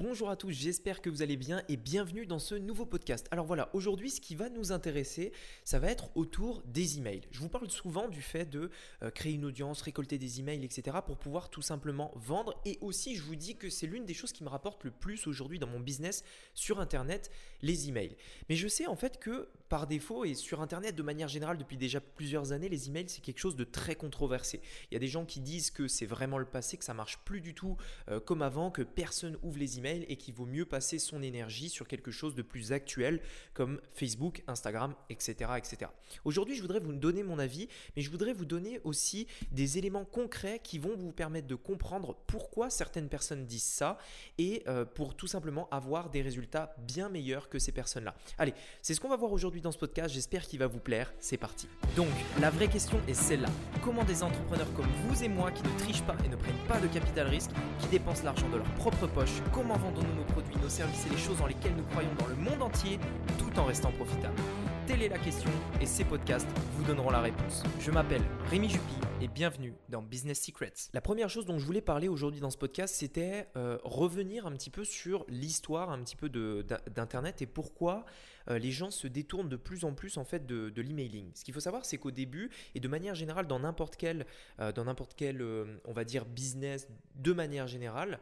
bonjour à tous, j'espère que vous allez bien et bienvenue dans ce nouveau podcast. Alors voilà, aujourd'hui ce qui va nous intéresser, ça va être autour des emails. Je vous parle souvent du fait de euh, créer une audience, récolter des emails, etc. pour pouvoir tout simplement vendre et aussi je vous dis que c'est l'une des choses qui me rapporte le plus aujourd'hui dans mon business sur Internet, les emails. Mais je sais en fait que par défaut et sur Internet de manière générale depuis déjà plusieurs années, les emails c'est quelque chose de très controversé. Il y a des gens qui disent que c'est vraiment le passé, que ça marche plus du tout euh, comme avant, que personne ouvre les emails et qu'il vaut mieux passer son énergie sur quelque chose de plus actuel comme Facebook, Instagram, etc. etc. Aujourd'hui, je voudrais vous donner mon avis, mais je voudrais vous donner aussi des éléments concrets qui vont vous permettre de comprendre pourquoi certaines personnes disent ça et euh, pour tout simplement avoir des résultats bien meilleurs que ces personnes-là. Allez, c'est ce qu'on va voir aujourd'hui dans ce podcast, j'espère qu'il va vous plaire, c'est parti. Donc, la vraie question est celle-là. Comment des entrepreneurs comme vous et moi qui ne trichent pas et ne prennent pas de capital risque, qui dépensent l'argent de leur propre poche, comment vendons-nous nos produits, nos services et les choses dans lesquelles nous croyons dans le monde entier tout en restant profitables Telle est la question et ces podcasts vous donneront la réponse. Je m'appelle Rémi Jupy et bienvenue dans Business Secrets. La première chose dont je voulais parler aujourd'hui dans ce podcast, c'était euh, revenir un petit peu sur l'histoire un petit peu d'Internet et pourquoi euh, les gens se détournent de plus en plus en fait de, l'emailing. Ce qu'il faut savoir, c'est qu'au début et de manière générale dans n'importe quel, euh, dans n'importe quel, on va dire business de manière générale,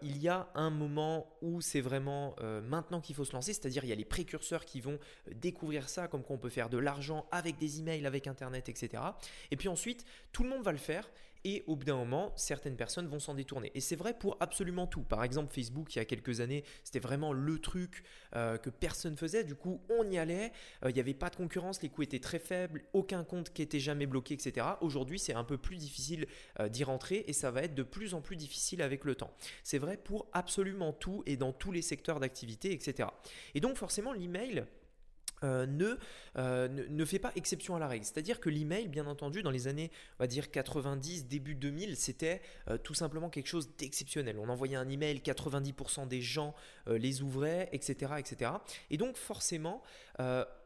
il y a un moment où c'est vraiment maintenant qu'il faut se lancer, c'est-à-dire il y a les précurseurs qui vont découvrir ça, comme qu'on peut faire de l'argent avec des emails, avec Internet, etc. Et puis ensuite, tout le monde va le faire et au bout d'un moment, certaines personnes vont s'en détourner. Et c'est vrai pour absolument tout. Par exemple, Facebook, il y a quelques années, c'était vraiment le truc euh, que personne faisait. Du coup, on y allait. Euh, il n'y avait pas de concurrence, les coûts étaient très faibles, aucun compte qui était jamais bloqué, etc. Aujourd'hui, c'est un peu plus difficile euh, d'y rentrer et ça va être de plus en plus difficile avec le temps. C'est vrai pour absolument tout et dans tous les secteurs d'activité, etc. Et donc, forcément, l'email euh, euh, ne, fait pas exception à la règle. C'est-à-dire que l'email, bien entendu, dans les années, on va dire 90, début 2000, c'était euh, tout simplement quelque chose d'exceptionnel. On envoyait un email, 90% des gens les ouvraient, etc., etc. Et donc forcément,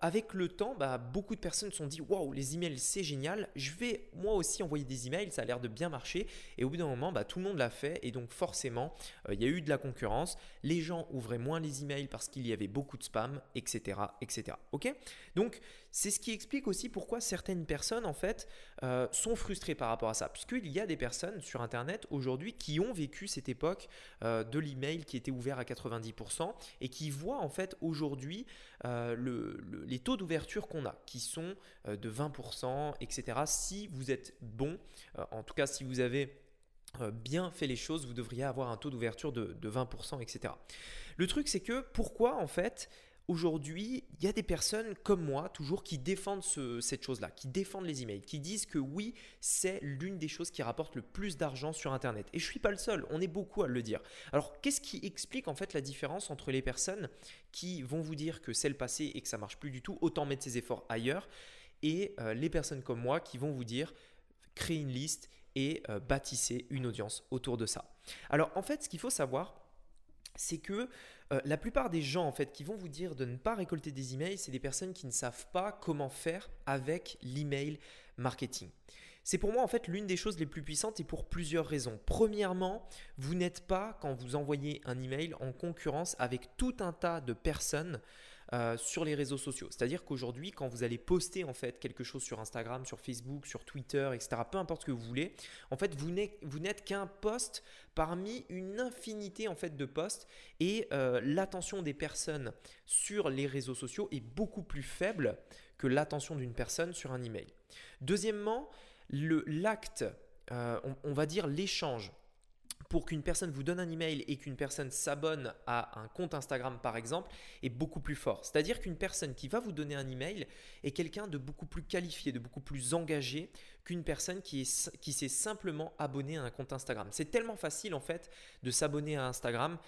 avec le temps, bah, beaucoup de personnes se sont dit, waouh, les emails, c'est génial. Je vais moi aussi envoyer des emails, ça a l'air de bien marcher. Et au bout d'un moment, bah, tout le monde l'a fait. Et donc forcément, il y a eu de la concurrence. Les gens ouvraient moins les emails parce qu'il y avait beaucoup de spam, etc., etc. Ok? Donc, c'est ce qui explique aussi pourquoi certaines personnes, en fait, euh, sont frustrées par rapport à ça. Puisqu'il y a des personnes sur Internet aujourd'hui qui ont vécu cette époque euh, de l'email qui était ouvert à 90% et qui voient, en fait, aujourd'hui euh, les taux d'ouverture qu'on a, qui sont de 20%, etc. Si vous êtes bon, en tout cas, si vous avez bien fait les choses, vous devriez avoir un taux d'ouverture de 20%, etc. Le truc, c'est que pourquoi, en fait, aujourd'hui, il y a des personnes comme moi, toujours, qui défendent cette chose-là, qui défendent les emails, qui disent que oui, c'est l'une des choses qui rapporte le plus d'argent sur Internet. Et je ne suis pas le seul, on est beaucoup à le dire. Alors, qu'est-ce qui explique en fait la différence entre les personnes qui vont vous dire que c'est le passé et que ça marche plus du tout, autant mettre ses efforts ailleurs, et euh, les personnes comme moi qui vont vous dire créez une liste et euh, bâtissez une audience autour de ça. Alors, en fait, ce qu'il faut savoir, c'est que euh, la plupart des gens en fait qui vont vous dire de ne pas récolter des emails, c'est des personnes qui ne savent pas comment faire avec l'email marketing. C'est pour moi en fait l'une des choses les plus puissantes et pour plusieurs raisons. Premièrement, vous n'êtes pas quand vous envoyez un email en concurrence avec tout un tas de personnes euh, sur les réseaux sociaux. C'est-à-dire qu'aujourd'hui, quand vous allez poster en fait quelque chose sur Instagram, sur Facebook, sur Twitter, etc., peu importe ce que vous voulez, en fait, vous n'êtes qu'un post parmi une infinité en fait de posts et euh, l'attention des personnes sur les réseaux sociaux est beaucoup plus faible que l'attention d'une personne sur un email. Deuxièmement, l'acte, euh, on, va dire l'échange pour qu'une personne vous donne un email et qu'une personne s'abonne à un compte Instagram par exemple est beaucoup plus fort. C'est-à-dire qu'une personne qui va vous donner un email est quelqu'un de beaucoup plus qualifié, de beaucoup plus engagé qu'une personne qui, s'est simplement abonné à un compte Instagram. C'est tellement facile en fait de s'abonner à Instagram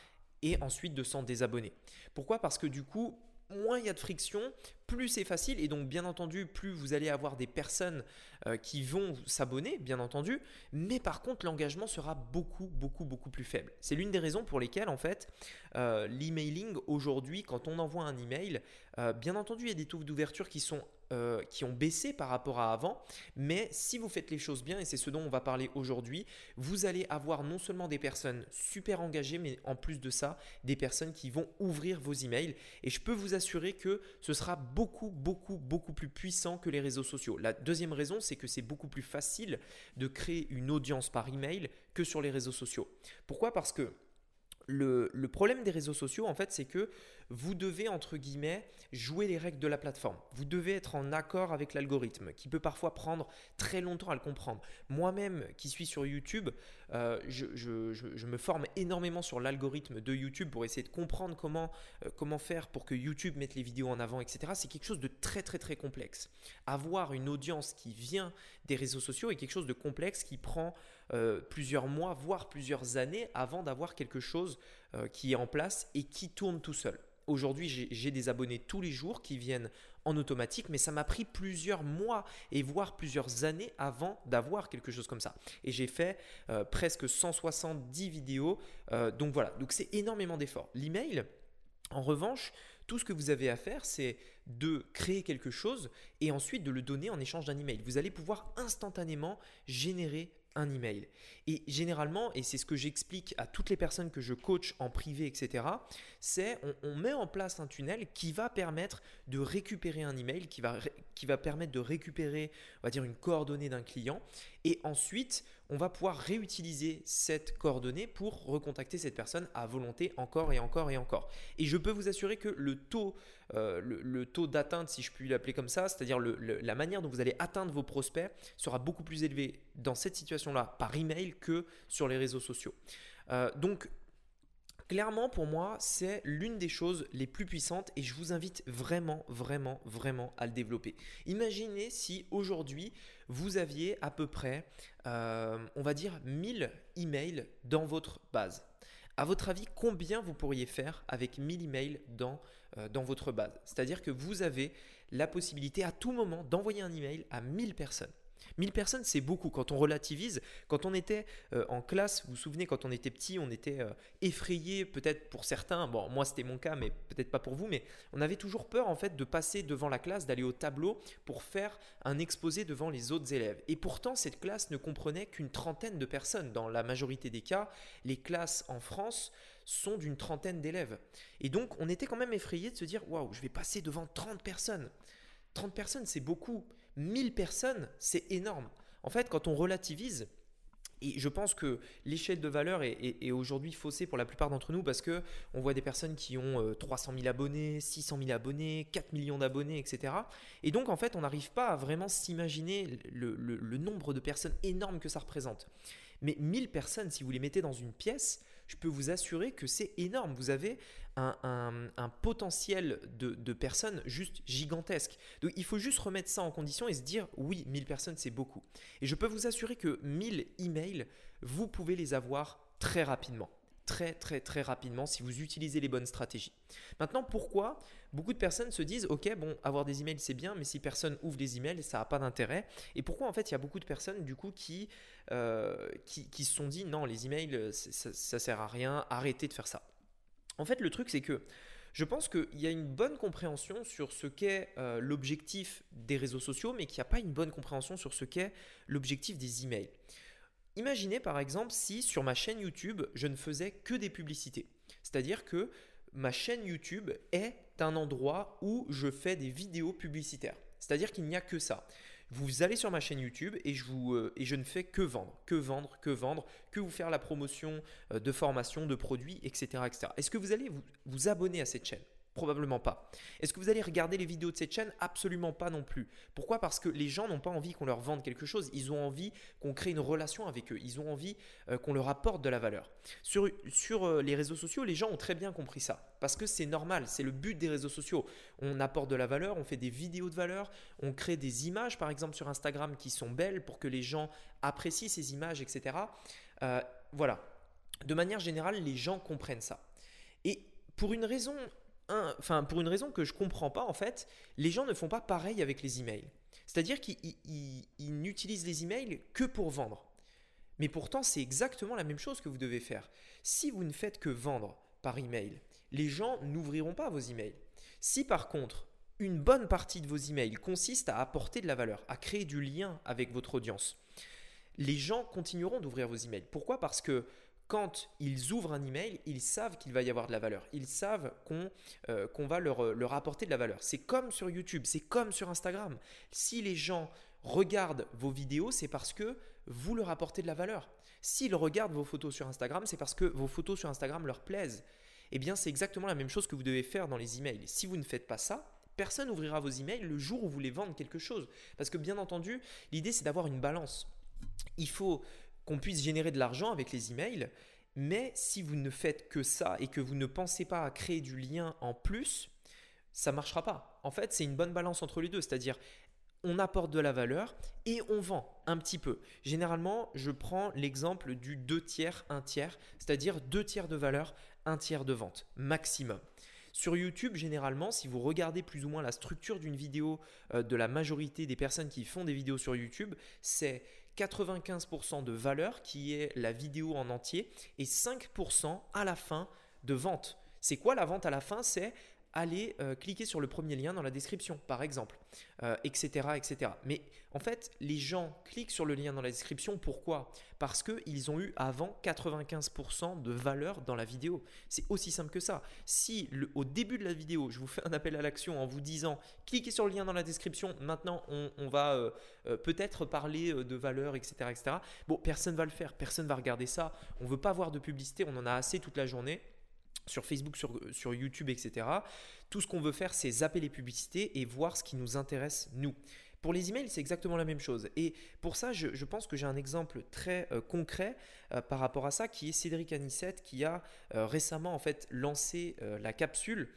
et ensuite de s'en désabonner. Pourquoi? Parce que du coup, moins il y a de friction, plus c'est facile et donc bien entendu plus vous allez avoir des personnes euh, qui vont s'abonner bien entendu mais par contre l'engagement sera beaucoup beaucoup beaucoup plus faible c'est l'une des raisons pour lesquelles en fait euh, l'emailing aujourd'hui quand on envoie un email euh, bien entendu il y a des taux d'ouverture qui sont qui ont baissé par rapport à avant. Mais si vous faites les choses bien, et c'est ce dont on va parler aujourd'hui, vous allez avoir non seulement des personnes super engagées, mais en plus de ça, des personnes qui vont ouvrir vos emails. Et je peux vous assurer que ce sera beaucoup, beaucoup, beaucoup plus puissant que les réseaux sociaux. La deuxième raison, c'est que c'est beaucoup plus facile de créer une audience par email que sur les réseaux sociaux. Pourquoi? Parce que le, le, problème des réseaux sociaux, en fait, c'est que vous devez, entre guillemets, jouer les règles de la plateforme. Vous devez être en accord avec l'algorithme, qui peut parfois prendre très longtemps à le comprendre. Moi-même, qui suis sur YouTube, euh, je, me forme énormément sur l'algorithme de YouTube pour essayer de comprendre comment, euh, comment faire pour que YouTube mette les vidéos en avant, etc. C'est quelque chose de très, très, très complexe. Avoir une audience qui vient des réseaux sociaux est quelque chose de complexe qui prend euh, plusieurs mois, voire plusieurs années avant d'avoir quelque chose qui est en place et qui tourne tout seul. Aujourd'hui, j'ai des abonnés tous les jours qui viennent en automatique, mais ça m'a pris plusieurs mois et voire plusieurs années avant d'avoir quelque chose comme ça. Et j'ai fait euh, presque 170 vidéos. Euh, donc voilà, donc c'est énormément d'efforts. L'email, en revanche, tout ce que vous avez à faire, c'est de créer quelque chose et ensuite de le donner en échange d'un email. Vous allez pouvoir instantanément générer un email. Et généralement, et c'est ce que j'explique à toutes les personnes que je coach en privé, etc., c'est on, met en place un tunnel qui va permettre de récupérer un email, qui va, qui va permettre de récupérer, on va dire, une coordonnée d'un client. Et ensuite, on va pouvoir réutiliser cette coordonnée pour recontacter cette personne à volonté encore et encore et encore. Et je peux vous assurer que le taux, euh, le, taux d'atteinte, si je puis l'appeler comme ça, c'est-à-dire la manière dont vous allez atteindre vos prospects, sera beaucoup plus élevé dans cette situation-là par email que sur les réseaux sociaux. Euh, donc Clairement, pour moi, c'est l'une des choses les plus puissantes et je vous invite vraiment, vraiment, vraiment à le développer. Imaginez si aujourd'hui, vous aviez à peu près, euh, on va dire, 1000 emails dans votre base. À votre avis, combien vous pourriez faire avec 1000 emails dans, euh, dans votre base? C'est-à-dire que vous avez la possibilité à tout moment d'envoyer un email à 1000 personnes. 1000 personnes, c'est beaucoup. Quand on relativise, quand on était euh, en classe, vous vous souvenez, quand on était petit, on était euh, effrayé, peut-être pour certains, bon, moi c'était mon cas, mais peut-être pas pour vous, mais on avait toujours peur en fait de passer devant la classe, d'aller au tableau pour faire un exposé devant les autres élèves. Et pourtant, cette classe ne comprenait qu'une trentaine de personnes. Dans la majorité des cas, les classes en France sont d'une trentaine d'élèves. Et donc, on était quand même effrayé de se dire, waouh, je vais passer devant 30 personnes. 30 personnes, c'est beaucoup. 1000 personnes, c'est énorme. En fait, quand on relativise, et je pense que l'échelle de valeur est, aujourd'hui faussée pour la plupart d'entre nous parce que on voit des personnes qui ont 300 euh, 000 abonnés, 600 000 abonnés, 4 millions d'abonnés, etc. Et donc en fait, on n'arrive pas à vraiment s'imaginer le, nombre de personnes énormes que ça représente. Mais 1000 personnes, si vous les mettez dans une pièce, je peux vous assurer que c'est énorme. Vous avez un, potentiel de, personnes juste gigantesque. Donc il faut juste remettre ça en condition et se dire oui, 1000 personnes c'est beaucoup. Et je peux vous assurer que 1000 emails, vous pouvez les avoir très rapidement. Très très très rapidement si vous utilisez les bonnes stratégies. Maintenant, pourquoi beaucoup de personnes se disent ok bon avoir des emails c'est bien mais si personne ouvre les emails ça n'a pas d'intérêt et pourquoi en fait il y a beaucoup de personnes du coup qui, euh, qui, se sont dit non les emails ça, ça sert à rien arrêtez de faire ça en fait, le truc, c'est que je pense qu'il y a une bonne compréhension sur ce qu'est euh, l'objectif des réseaux sociaux, mais qu'il n'y a pas une bonne compréhension sur ce qu'est l'objectif des emails. Imaginez par exemple si sur ma chaîne YouTube, je ne faisais que des publicités. C'est-à-dire que ma chaîne YouTube est endroit où je fais des vidéos publicitaires. C'est-à-dire qu'il n'y a que ça. Vous allez sur ma chaîne YouTube et je, vous, euh, et je ne fais que vendre, que vendre, que vendre, que vous faire la promotion euh, de formation, de produits, etc. etc. Est-ce que vous allez vous abonner à cette chaîne? Probablement pas. Est-ce que vous allez regarder les vidéos de cette chaîne? Absolument pas non plus. Pourquoi? Parce que les gens n'ont pas envie qu'on leur vende quelque chose, ils ont envie qu'on crée une relation avec eux, ils ont envie euh, qu'on leur apporte de la valeur. Sur, sur euh, les réseaux sociaux, les gens ont très bien compris ça, parce que c'est normal, c'est le but des réseaux sociaux. On apporte de la valeur, on fait des vidéos de valeur, on crée des images par exemple sur Instagram qui sont belles pour que les gens apprécient ces images, etc. Euh, voilà. De manière générale, les gens comprennent ça. Et pour une raison enfin, pour une raison que je comprends pas, en fait, les gens ne font pas pareil avec les emails. C'est-à-dire qu'ils n'utilisent les emails que pour vendre. Mais pourtant, c'est exactement la même chose que vous devez faire. Si vous ne faites que vendre par email, les gens n'ouvriront pas vos emails. Si par contre, une bonne partie de vos emails consiste à apporter de la valeur, à créer du lien avec votre audience, les gens continueront d'ouvrir vos emails. Pourquoi? Parce que quand ils ouvrent un email, ils savent qu'il va y avoir de la valeur. Ils savent qu'on euh, va leur, leur apporter de la valeur. C'est comme sur YouTube, c'est comme sur Instagram. Si les gens regardent vos vidéos, c'est parce que vous leur apportez de la valeur. S'ils regardent vos photos sur Instagram, c'est parce que vos photos sur Instagram leur plaisent. Eh bien, c'est exactement la même chose que vous devez faire dans les emails. Si vous ne faites pas ça, personne n'ouvrira vos emails le jour où vous voulez vendre quelque chose. Parce que bien entendu, l'idée c'est d'avoir une balance. Il faut qu'on puisse générer de l'argent avec les emails, mais si vous ne faites que ça et que vous ne pensez pas à créer du lien en plus, ça marchera pas. En fait, c'est une bonne balance entre les deux, c'est-à-dire on apporte de la valeur et on vend un petit peu. Généralement, je prends l'exemple du 2 tiers, 1 tiers, c'est-à-dire 2 tiers de valeur, 1 tiers de vente, maximum. Sur YouTube, généralement, si vous regardez plus ou moins la structure d'une vidéo euh, de la majorité des personnes qui font des vidéos sur YouTube, c'est 95% de valeur qui est la vidéo en entier et 5% à la fin de vente. C'est quoi la vente à la fin? C'est allez euh, cliquer sur le premier lien dans la description, par exemple, etc., euh, etc. Mais en fait, les gens cliquent sur le lien dans la description. Pourquoi? Parce qu'ils ont eu avant 95% de valeur dans la vidéo. C'est aussi simple que ça. Si au début de la vidéo, je vous fais un appel à l'action en vous disant cliquez sur le lien dans la description, maintenant on, va euh, peut-être parler de valeur, etc., etc. Bon, personne va le faire, personne va regarder ça. On ne veut pas voir de publicité, on en a assez toute la journée sur Facebook, sur, YouTube, etc. Tout ce qu'on veut faire, c'est zapper les publicités et voir ce qui nous intéresse, nous. Pour les emails, c'est exactement la même chose. Et pour ça, je, pense que j'ai un exemple très euh, concret euh, par rapport à ça, qui est Cédric Anissette, qui a euh, récemment en fait lancé la capsule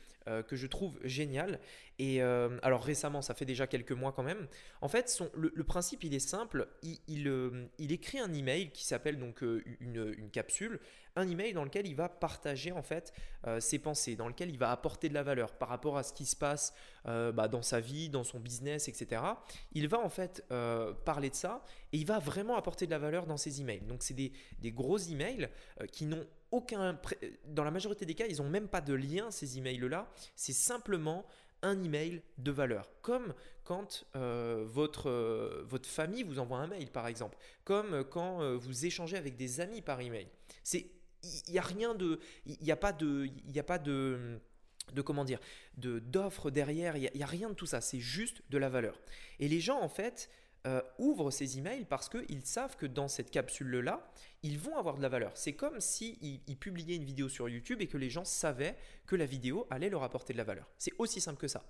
que je trouve géniale. Et alors récemment, ça fait déjà quelques mois quand même. En fait, le, principe, il est simple. Il, il, écrit un email qui s'appelle donc une, une, capsule un email dans lequel il va partager en fait euh, ses pensées, dans lequel il va apporter de la valeur par rapport à ce qui se passe euh, bah, dans sa vie, dans son business, etc. Il va en fait euh, parler de ça et il va vraiment apporter de la valeur dans ses emails. Donc c'est des, des, gros emails qui n'ont dans la majorité des cas, ils n'ont même pas de lien ces emails là. C'est simplement un email de valeur. Comme quand votre, votre famille vous envoie un mail, par exemple. Comme quand vous échangez avec des amis par email. C'est il n'y a rien de. Il n'y a pas de. Il n'y a pas de de comment dire de d'offres derrière il n'y a, rien de tout ça c'est juste de la valeur et les gens en fait euh, ouvrent ces emails parce qu'ils savent que dans cette capsule là ils vont avoir de la valeur. C'est comme si ils, publiaient une vidéo sur YouTube et que les gens savaient que la vidéo allait leur apporter de la valeur. C'est aussi simple que ça.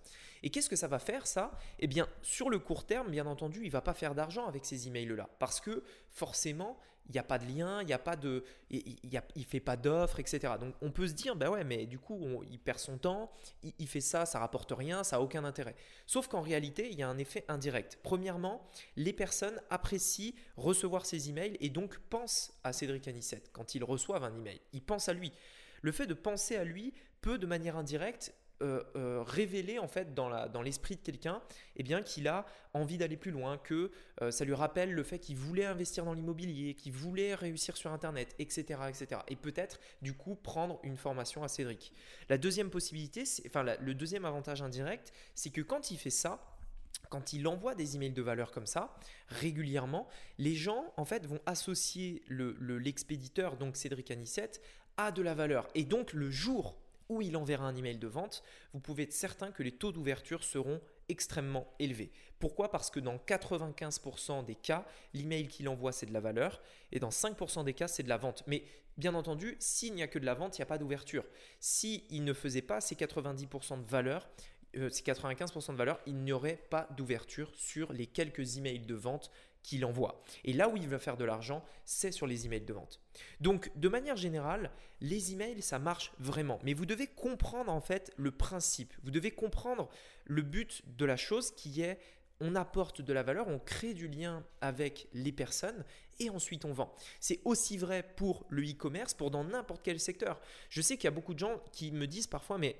Et qu'est-ce que ça va faire ça? Eh bien sur le court terme bien entendu il va pas faire d'argent avec ces emails là parce que forcément il n'y a pas de lien, il n'y a pas de, il, il, fait pas d'offres, etc. Donc on peut se dire, bah ouais, mais du coup, il perd son temps, il, fait ça, ça rapporte rien, ça a aucun intérêt. Sauf qu'en réalité, il y a un effet indirect. Premièrement, les personnes apprécient recevoir ces emails et donc pensent à Cédric Anissette quand ils reçoivent un email. Ils pensent à lui. Le fait de penser à lui peut, de manière indirecte, euh, euh, révéler en fait dans, l'esprit de quelqu'un eh bien qu'il a envie d'aller plus loin, que euh, ça lui rappelle le fait qu'il voulait investir dans l'immobilier, qu'il voulait réussir sur Internet, etc. etc. Et peut-être du coup prendre une formation à Cédric. La deuxième possibilité, c'est, enfin le deuxième avantage indirect, c'est que quand il fait ça, quand il envoie des emails de valeur comme ça, régulièrement, les gens en fait vont associer le, l'expéditeur, donc Cédric Anissette, à de la valeur. Et donc le jour où il enverra un email de vente, vous pouvez être certain que les taux d'ouverture seront extrêmement élevés. Pourquoi? Parce que dans 95% des cas, l'email qu'il envoie, c'est de la valeur, et dans 5% des cas, c'est de la vente. Mais bien entendu, s'il n'y a que de la vente, il n'y a pas d'ouverture. S'il ne faisait pas ces 90% de valeur, euh, ces 95% de valeur, il n'y aurait pas d'ouverture sur les quelques emails de vente qu'il envoie. Et là où il va faire de l'argent, c'est sur les emails de vente. Donc, de manière générale, les emails, ça marche vraiment. Mais vous devez comprendre en fait le principe. Vous devez comprendre le but de la chose qui est on apporte de la valeur, on crée du lien avec les personnes et ensuite on vend. C'est aussi vrai pour le e-commerce, pour dans n'importe quel secteur. Je sais qu'il y a beaucoup de gens qui me disent parfois, mais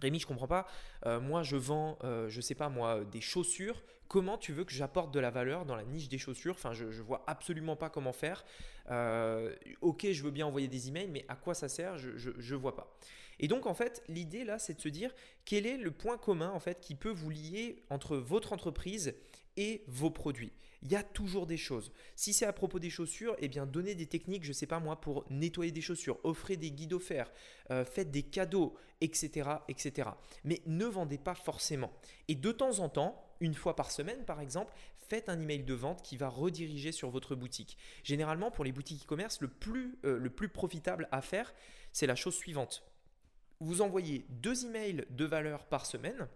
Rémi, je comprends pas. Euh, moi, je vends, euh, je sais pas moi, des chaussures. Comment tu veux que j'apporte de la valeur dans la niche des chaussures? Enfin, je, ne vois absolument pas comment faire. Euh, ok, je veux bien envoyer des emails, mais à quoi ça sert? Je ne vois pas. Et donc, en fait, l'idée là, c'est de se dire quel est le point commun en fait qui peut vous lier entre votre entreprise et vos produits? Il y a toujours des choses. Si c'est à propos des chaussures, eh bien donnez des techniques, je sais pas moi, pour nettoyer des chaussures, offrez des guides offerts, euh, faites des cadeaux, etc., etc. Mais ne vendez pas forcément. Et de temps en temps, une fois par semaine par exemple, faites un email de vente qui va rediriger sur votre boutique. Généralement, pour les boutiques e-commerce, le, plus, euh, le plus profitable à faire, c'est la chose suivante. Vous envoyez deux emails de valeur par semaine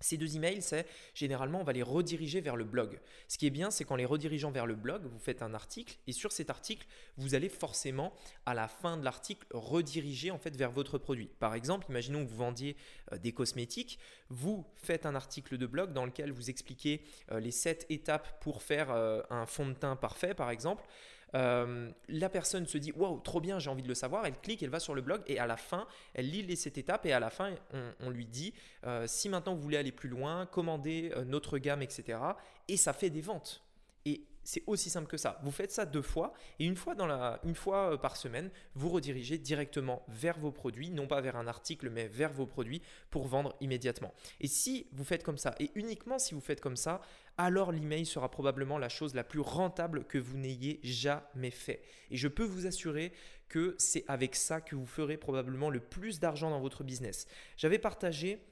ces deux emails, c'est généralement on va les rediriger vers le blog. Ce qui est bien, c'est qu'en les redirigeant vers le blog, vous faites un article et sur cet article, vous allez forcément à la fin de l'article rediriger en fait vers votre produit. Par exemple, imaginons que vous vendiez euh, des cosmétiques, vous faites un article de blog dans lequel vous expliquez euh, les 7 étapes pour faire euh, un fond de teint parfait par exemple. Euh, la personne se dit waouh, trop bien, j'ai envie de le savoir. Elle clique, elle va sur le blog et à la fin, elle lit les sept étapes et à la fin, on, lui dit euh, si maintenant vous voulez aller plus loin, commandez euh, notre gamme, etc. Et ça fait des ventes. C'est aussi simple que ça. Vous faites ça deux fois et une fois euh, par semaine, vous redirigez directement vers vos produits, non pas vers un article, mais vers vos produits pour vendre immédiatement. Et si vous faites comme ça, et uniquement si vous faites comme ça, alors l'email sera probablement la chose la plus rentable que vous n'ayez jamais fait. Et je peux vous assurer que c'est avec ça que vous ferez probablement le plus d'argent dans votre business. J'avais partagé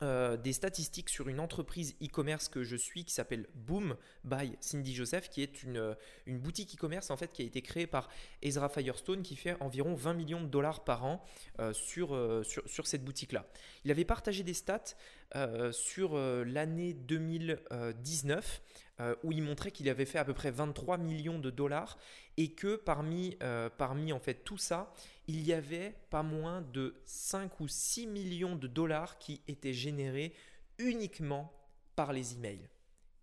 euh, des statistiques sur une entreprise e-commerce que je suis qui s'appelle Boom by Cindy Joseph, qui est une, euh, boutique e-commerce en fait qui a été créée par Ezra Firestone qui fait environ 20 millions de dollars par an euh, sur, cette boutique-là. Il avait partagé des stats sur l'année 2019 où il montrait qu'il avait fait à peu près 23 millions de dollars et que parmi, parmi en fait tout ça, il y avait pas moins de 5 ou 6 millions de dollars qui étaient générés uniquement par les emails.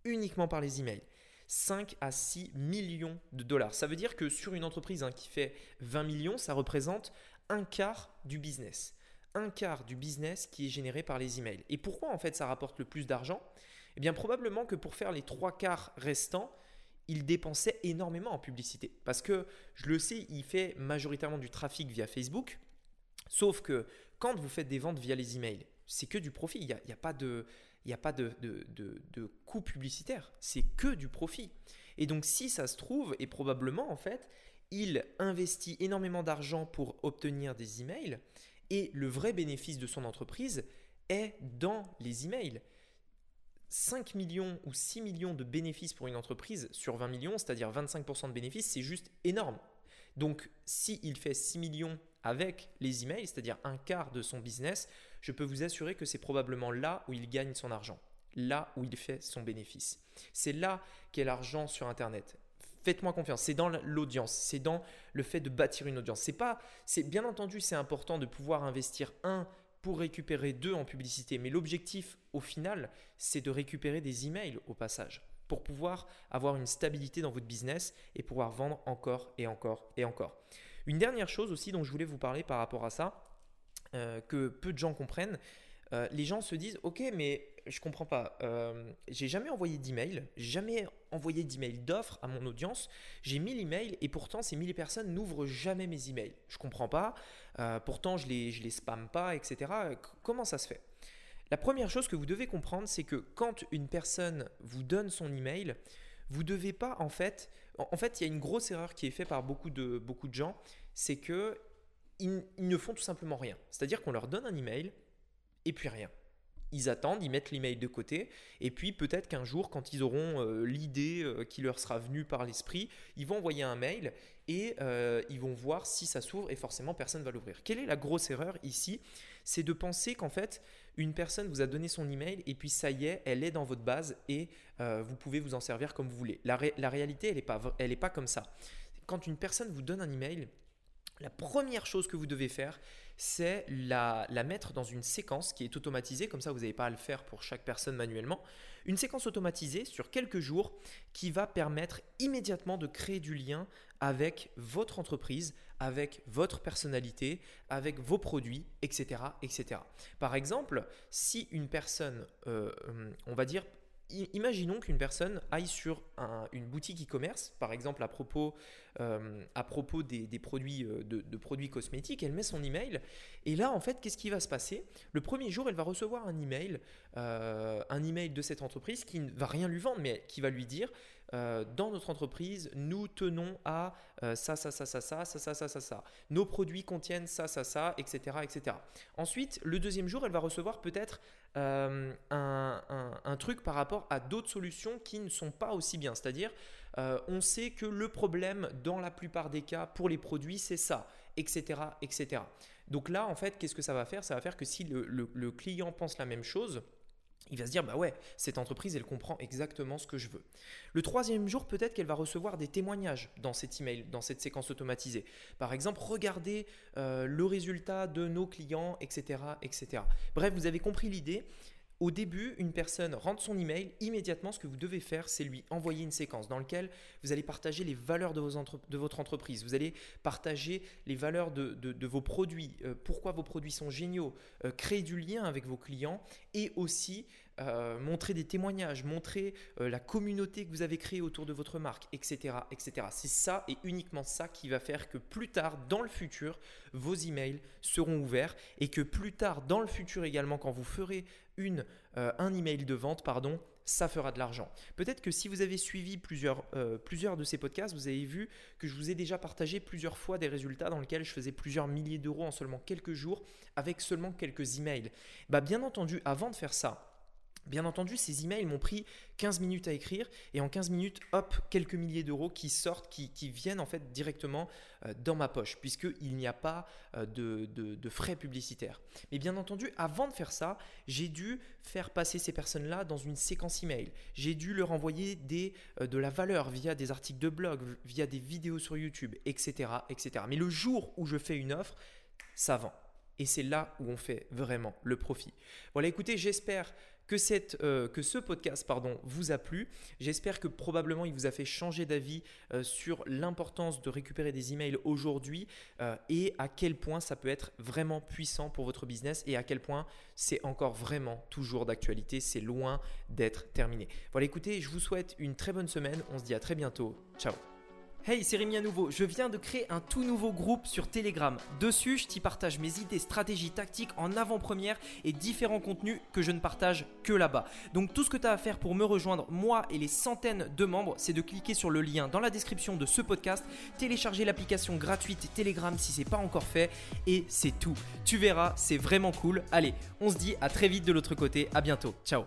Uniquement par les emails. 5 à 6 millions de dollars. Ça veut dire que sur une entreprise hein, qui fait 20 millions, ça représente un quart du business. Un quart du business qui est généré par les emails. Et pourquoi en fait ça rapporte le plus d'argent? Eh bien probablement que pour faire les trois quarts restants, il dépensait énormément en publicité. Parce que, je le sais, il fait majoritairement du trafic via Facebook. Sauf que quand vous faites des ventes via les emails, c'est que du profit. Il n'y a, pas de, il a pas de, de, coût publicitaire. C'est que du profit. Et donc, si ça se trouve, et probablement en fait, il investit énormément d'argent pour obtenir des emails. Et le vrai bénéfice de son entreprise est dans les emails. 5 millions ou 6 millions de bénéfices pour une entreprise sur 20 millions, c'est-à-dire 25% de bénéfices, c'est juste énorme. Donc, s'il fait 6 millions avec les emails, c'est-à-dire un quart de son business, je peux vous assurer que c'est probablement là où il gagne son argent, là où il fait son bénéfice. C'est là qu'est l'argent sur Internet. Faites-moi confiance, c'est dans l'audience, c'est dans le fait de bâtir une audience. C'est pas, c'est bien entendu, c'est important de pouvoir investir un pour récupérer deux en publicité. Mais l'objectif au final, c'est de récupérer des emails au passage pour pouvoir avoir une stabilité dans votre business et pouvoir vendre encore et encore et encore. Une dernière chose aussi dont je voulais vous parler par rapport à ça, euh, que peu de gens comprennent, euh, les gens se disent Ok, mais je comprends pas. Euh, j'ai jamais envoyé d'email, jamais envoyé d'email d'offre à mon audience. J'ai 1000 emails et pourtant ces 1000 personnes n'ouvrent jamais mes emails. Je comprends pas. Euh, pourtant je les je les spamme pas, etc. comment ça se fait? La première chose que vous devez comprendre, c'est que quand une personne vous donne son email, vous devez pas en fait. En fait, il y a une grosse erreur qui est faite par beaucoup de beaucoup de gens, c'est que ils ne font tout simplement rien. C'est-à-dire qu'on leur donne un email et puis rien. Ils attendent, ils mettent l'email de côté, et puis peut-être qu'un jour, quand ils auront euh, l'idée euh, qui leur sera venue par l'esprit, ils vont envoyer un mail et euh, ils vont voir si ça s'ouvre, et forcément personne ne va l'ouvrir. Quelle est la grosse erreur ici? C'est de penser qu'en fait, une personne vous a donné son email, et puis ça y est, elle est dans votre base, et vous pouvez vous en servir comme vous voulez. La, réalité, elle n'est pas, pas comme ça. Quand une personne vous donne un email, la première chose que vous devez faire, c'est la, mettre dans une séquence qui est automatisée, comme ça vous n'avez pas à le faire pour chaque personne manuellement. Une séquence automatisée sur quelques jours qui va permettre immédiatement de créer du lien avec votre entreprise, avec votre personnalité, avec vos produits, etc. etc. Par exemple, si une personne, euh, on va dire, Imaginons qu'une personne aille sur une boutique e-commerce, par exemple à propos, euh, à propos des, produits, euh, de, produits cosmétiques, elle met son email et là en fait qu'est-ce qui va se passer? Le premier jour elle va recevoir un email, euh, un email de cette entreprise qui ne va rien lui vendre mais qui va lui dire euh, dans notre entreprise, nous tenons à ça, ça, ça, ça, ça, ça, ça, ça, ça, ça. Nos produits contiennent ça, ça, ça, etc., etc. Ensuite, le deuxième jour, elle va recevoir peut-être un, un, truc par rapport à d'autres solutions qui ne sont pas aussi bien. C'est-à-dire, on sait que le problème dans la plupart des cas pour les produits, c'est ça, etc., etc. Donc là, en fait, qu'est-ce que ça va faire? Ça va faire que si le client pense la même chose, il va se dire, bah ouais, cette entreprise, elle comprend exactement ce que je veux. Le troisième jour, peut-être qu'elle va recevoir des témoignages dans cet email, dans cette séquence automatisée. Par exemple, regardez euh, le résultat de nos clients, etc., etc. Bref, vous avez compris l'idée. Au début, une personne rentre son email, immédiatement, ce que vous devez faire, c'est lui envoyer une séquence dans laquelle vous allez partager les valeurs de, votre entreprise, vous allez partager les valeurs de, vos produits, euh, pourquoi vos produits sont géniaux, euh, créer du lien avec vos clients et aussi euh, montrer des témoignages, montrer la communauté que vous avez créée autour de votre marque, etc. etc. C'est ça et uniquement ça qui va faire que plus tard, dans le futur, vos emails seront ouverts et que plus tard, dans le futur également, quand vous ferez une, euh, un email de vente, pardon, ça fera de l'argent. Peut-être que si vous avez suivi plusieurs, euh, plusieurs de ces podcasts, vous avez vu que je vous ai déjà partagé plusieurs fois des résultats dans lesquels je faisais plusieurs milliers d'euros en seulement quelques jours avec seulement quelques emails. Bah, bien entendu, avant de faire ça, Bien entendu, ces emails m'ont pris 15 minutes à écrire et en 15 minutes, hop, quelques milliers d'euros qui sortent, qui, viennent en fait directement euh, dans ma poche, puisqu'il n'y a pas euh, de, frais publicitaires. Mais bien entendu, avant de faire ça, j'ai dû faire passer ces personnes-là dans une séquence email. J'ai dû leur envoyer euh, de la valeur via des articles de blog, via des vidéos sur YouTube, etc., etc. Mais le jour où je fais une offre, ça vend. Et c'est là où on fait vraiment le profit. Voilà, écoutez, j'espère euh, que ce podcast vous a plu. J'espère que probablement il vous a fait changer d'avis euh, sur l'importance de récupérer des emails aujourd'hui euh, et à quel point ça peut être vraiment puissant pour votre business et à quel point c'est encore vraiment toujours d'actualité. C'est loin d'être terminé. Voilà, écoutez, je vous souhaite une très bonne semaine. On se dit à très bientôt. Ciao Hey, c'est Rémi à nouveau. Je viens de créer un tout nouveau groupe sur Telegram. Dessus, je t'y partage mes idées, stratégies, tactiques en avant-première et différents contenus que je ne partage que là-bas. Donc tout ce que tu as à faire pour me rejoindre, moi et les centaines de membres, c'est de cliquer sur le lien dans la description de ce podcast, télécharger l'application gratuite Telegram si c'est pas encore fait et c'est tout. Tu verras, c'est vraiment cool. Allez, on se dit à très vite de l'autre côté. À bientôt. Ciao.